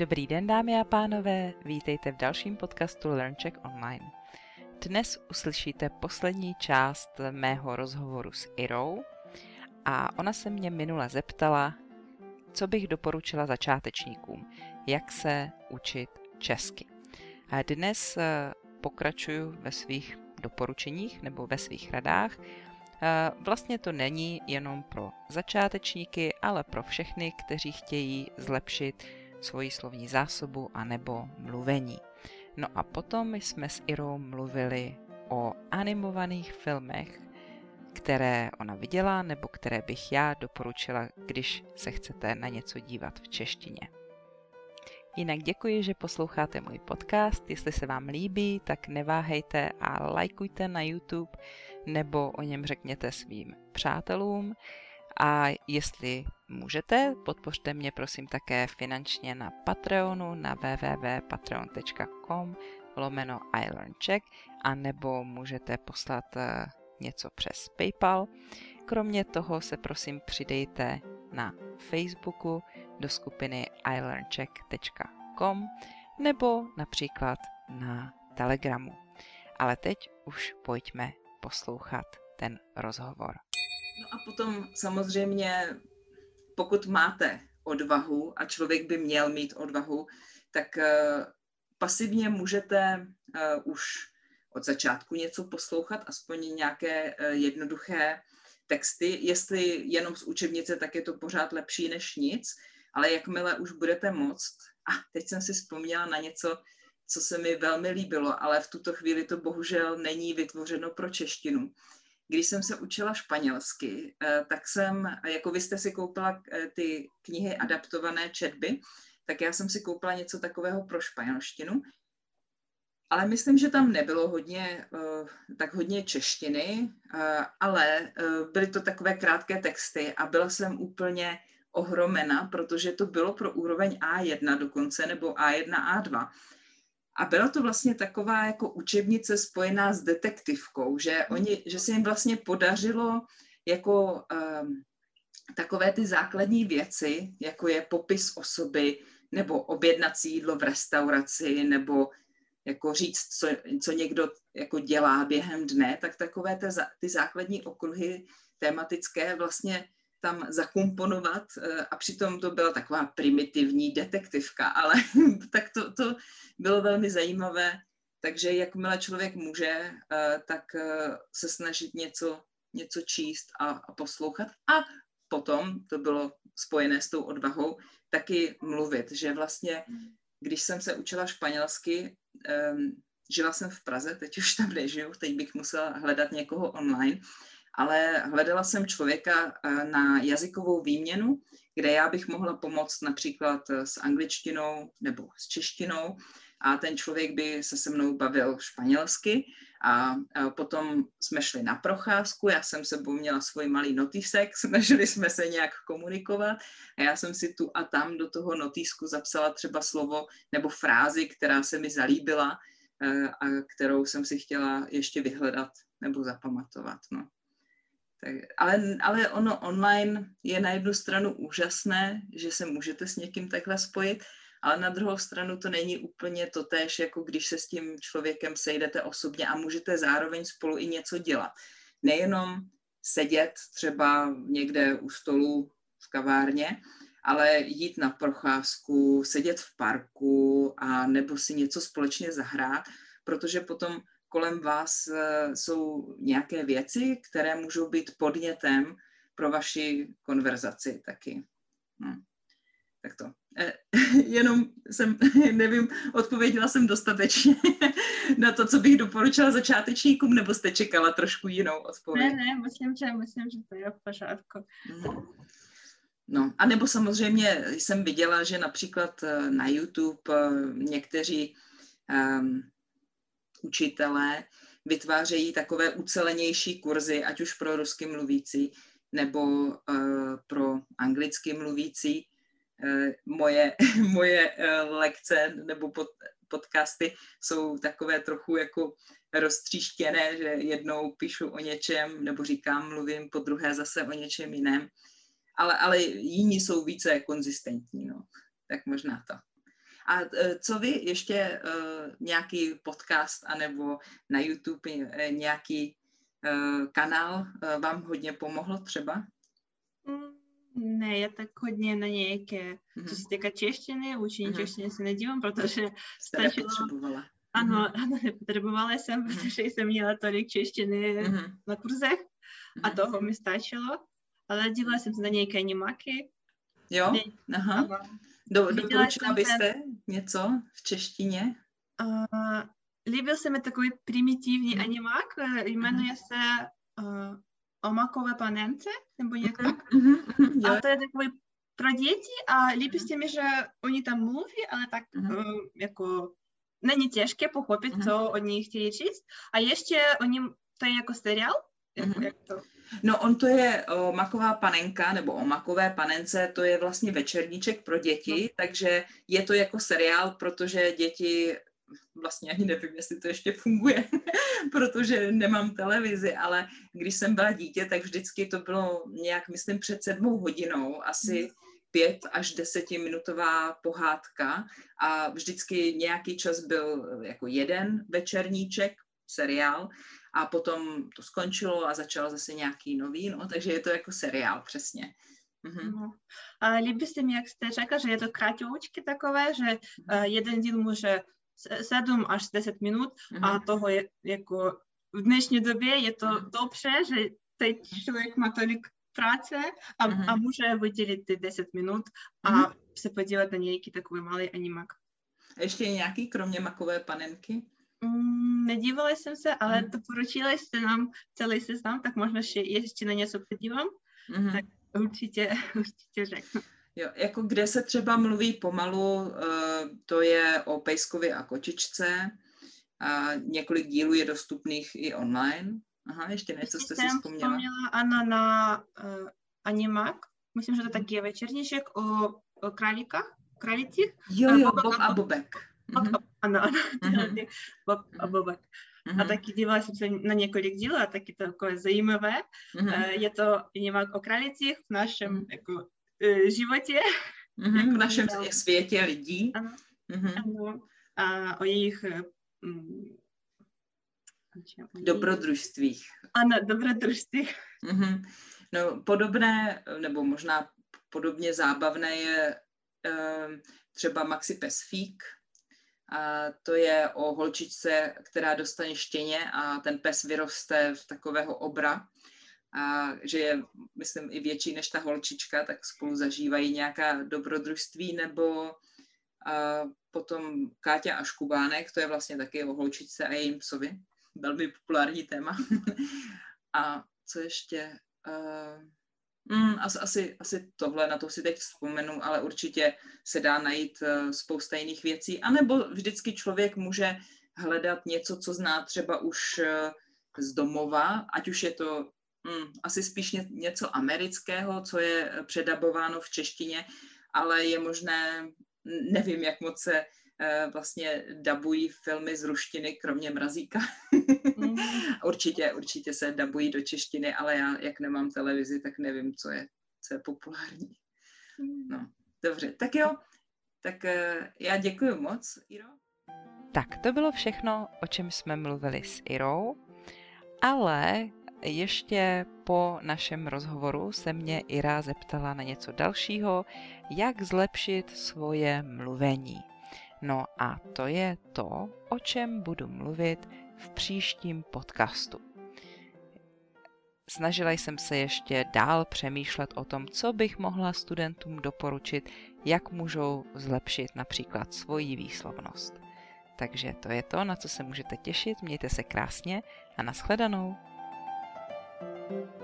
Dobrý den, dámy a pánové, vítejte v dalším podcastu LearnCheck Online. Dnes uslyšíte poslední část mého rozhovoru s Irou a ona se mě minule zeptala, co bych doporučila začátečníkům, jak se učit česky. A dnes eh, pokračuju ve svých doporučeních nebo ve svých radách. Eh, vlastně to není jenom pro začátečníky, ale pro všechny, kteří chtějí zlepšit svoji slovní zásobu a nebo mluvení. No a potom jsme s Irou mluvili o animovaných filmech, které ona viděla nebo které bych já doporučila, když se chcete na něco dívat v češtině. Jinak děkuji, že posloucháte můj podcast. Jestli se vám líbí, tak neváhejte a lajkujte na YouTube nebo o něm řekněte svým přátelům. A jestli můžete, podpořte mě prosím také finančně na Patreonu na www.patreon.com lomeno iLearnCheck a nebo můžete poslat eh, něco přes PayPal. Kromě toho se prosím přidejte na Facebooku do skupiny iLearnCheck.com nebo například na Telegramu. Ale teď už pojďme poslouchat ten rozhovor. No a potom samozřejmě, pokud máte odvahu, a člověk by měl mít odvahu, tak uh, pasivně můžete uh, už od začátku něco poslouchat, aspoň nějaké uh, jednoduché texty. Jestli jenom z učebnice, tak je to pořád lepší než nic, ale jakmile už budete moct, a teď jsem si vzpomněla na něco, co se mi velmi líbilo, ale v tuto chvíli to bohužel není vytvořeno pro češtinu když jsem se učila španělsky, eh, tak jsem, jako vy jste si koupila eh, ty knihy adaptované četby, tak já jsem si koupila něco takového pro španělštinu, ale myslím, že tam nebylo hodně, eh, tak hodně češtiny, ale byly to takové krátké texty a byla jsem úplně ohromena, protože to bylo pro úroveň A1 dokonce, nebo A1, A2. A byla to vlastně taková jako učebnice spojená s detektivkou, že, oni, že se jim vlastně podařilo jako um, takové ty základní věci, jako je popis osoby, nebo objednací jídlo v restauraci, nebo jako říct, co, co někdo jako dělá během dne, tak takové ty, ty základní okruhy tematické vlastně tam zakomponovat eh, a přitom to byla taková primitivní detektivka, ale tak to, to bylo velmi zajímavé, takže jakmile člověk může, eh, tak eh, se snažit něco, něco číst a, a poslouchat. A potom, to bylo spojené s tou odvahou, taky mluvit, že vlastně, když jsem se učila španělsky, um, žila jsem v Praze, teď už tam nežiju, teď bych musela hledat někoho online, ale hledala jsem člověka eh, na jazykovou výměnu, kde já bych mohla pomoct například eh, s angličtinou nebo s češtinou a ten člověk by se se mnou bavil španělsky a potom jsme šli na procházku, já jsem sebou měla svůj malý notísek, snažili jsme se nějak komunikovat a já jsem si tu a tam do toho notýsku zapsala třeba slovo nebo frázi, která se mi zalíbila eh, a kterou jsem si chtěla ještě vyhledat nebo zapamatovat. No. Tak, ale, ale ono online je na jednu stranu úžasné, že se můžete s někým takhle spojit, ale na druhou stranu to není úplně to též, jako když se s tím člověkem sejdete osobně a můžete zároveň spolu i něco dělat. Nejenom sedět třeba někde u stolu v kavárně, ale jít na procházku, sedět v parku a nebo si něco společně zahrát, protože potom kolem vás eh, jsou nějaké věci, které můžou být podnětem pro vaši konverzaci taky. Hm. Tak to. Eh, jenom jsem, nevím, odpověděla jsem dostatečně na to, co bych doporučila začátečníkům, nebo jste čekala trošku jinou odpověď? Ne, ne, myslím, že, myslím, že to je v pořádku. Hm. No, a nebo samozřejmě jsem viděla, že například eh, na YouTube někteří um, učitelé vytvářejí takové ucelenější kurzy, ať už pro rusky mluvící nebo uh, pro anglicky mluvící. Uh, moje, moje uh, lekce nebo pod, podcasty jsou takové trochu jako roztříštěné, že jednou píšu o něčem nebo říkám, mluvím, po druhé zase o něčem jiném, ale, ale jiní jsou více konzistentní, no. tak možná to. A eh, co vy, ještě uh, nějaký podcast anebo na YouTube nějaký uh, kanál vám hodně pomohl třeba? Mm, ne, já tak hodně na nějaké, mm-hmm. co se týká češtiny, učení mm-hmm. češtiny se nedívám, protože stačilo... potřebovala. Ano, mm-hmm. ano, nepotřebovala jsem, mhm. protože jsem měla tolik češtiny mm-hmm. na kurzech a mm-hmm. toho mi stačilo. Ale dívala jsem se na nějaké animáky. Jo? Aha. Do, doporučila byste ten... něco v češtině? Uh, líbil se mi takový primitivní mm. animák, eh, jmenuje se uh, o makové panence, nebo nějak tak. Mm-hmm. A to je takový pro děti a líbí se mi, že oni tam mluví, ale tak mm-hmm. uh, jako není těžké pochopit, mm-hmm. co oni chtějí říct. A ještě oni, to je jako seriál, mm-hmm. jak to No on to je o, maková panenka, nebo o makové panence, to je vlastně večerníček pro děti, no. takže je to jako seriál, protože děti vlastně ani nevím, jestli to ještě funguje, protože nemám televizi, ale když jsem byla dítě, tak vždycky to bylo nějak, myslím, před sedmou hodinou, asi mm. pět až desetiminutová pohádka a vždycky nějaký čas byl jako jeden večerníček, seriál a potom to skončilo a začal zase nějaký nový, no, takže je to jako seriál přesně. Mm-hmm. No. A líbí se mi, jak jste řekla, že je to kratoučky takové, že uh, jeden díl může 7 až 10 minut mm-hmm. a toho je jako v dnešní době je to mm-hmm. dobře, že teď člověk má tolik práce a, mm-hmm. a může vydělit ty 10 minut a mm-hmm. se podívat na nějaký takový malý animák. A ještě nějaký, kromě makové panenky? Mm, nedívala jsem se, ale mm. doporučila jste nám celý seznam, tak možná že ještě na něco podívám, mm. tak určitě, určitě řeknu. Jo, jako kde se třeba mluví pomalu, eh, to je o Pejskovi a kočičce. A několik dílů je dostupných i online. Aha, ještě něco jste si vzpomněla. vzpomněla Anna na uh, animák. Myslím, že to taky je večerníček o, o králíkách, králicích. Jo, jo, Bob a Bobek. Mm-hmm. Ano, ano, mm-hmm. Bob a Bobek. Mm-hmm. A taky dívala jsem se na několik dílů a taky to takové zajímavé. Mm-hmm. Je to animák o králicích v našem mm-hmm. jako, životě. Mm-hmm, jako v našem dál. světě lidí. Ano. Ano. A o jejich um, dobrodružstvích. Ano, dobrodružstvích. Mm-hmm. No, podobné, nebo možná podobně zábavné je um, třeba Maxi Pesfík, to je o holčičce, která dostane štěně a ten pes vyroste v takového obra. A že je, myslím, i větší než ta holčička, tak spolu zažívají nějaká dobrodružství, nebo a potom Káťa a Škubánek, to je vlastně taky o holčičce a jejím psovi. Velmi populární téma. a co ještě? Uh, Mm, asi, asi, asi tohle, na to si teď vzpomenu, ale určitě se dá najít uh, spousta jiných věcí. A nebo vždycky člověk může hledat něco, co zná třeba už uh, z domova, ať už je to mm, asi spíš ně, něco amerického, co je předabováno v češtině, ale je možné, nevím, jak moc se vlastně dabují filmy z ruštiny, kromě mrazíka. Mm. určitě, určitě se dabují do češtiny, ale já, jak nemám televizi, tak nevím, co je, co je populární. Mm. No, dobře, tak jo, tak uh, já děkuji moc, Iro. Tak to bylo všechno, o čem jsme mluvili s Irou, ale ještě po našem rozhovoru se mě Ira zeptala na něco dalšího, jak zlepšit svoje mluvení. No a to je to, o čem budu mluvit v příštím podcastu. Snažila jsem se ještě dál přemýšlet o tom, co bych mohla studentům doporučit, jak můžou zlepšit například svoji výslovnost. Takže to je to, na co se můžete těšit. Mějte se krásně a nashledanou. thank you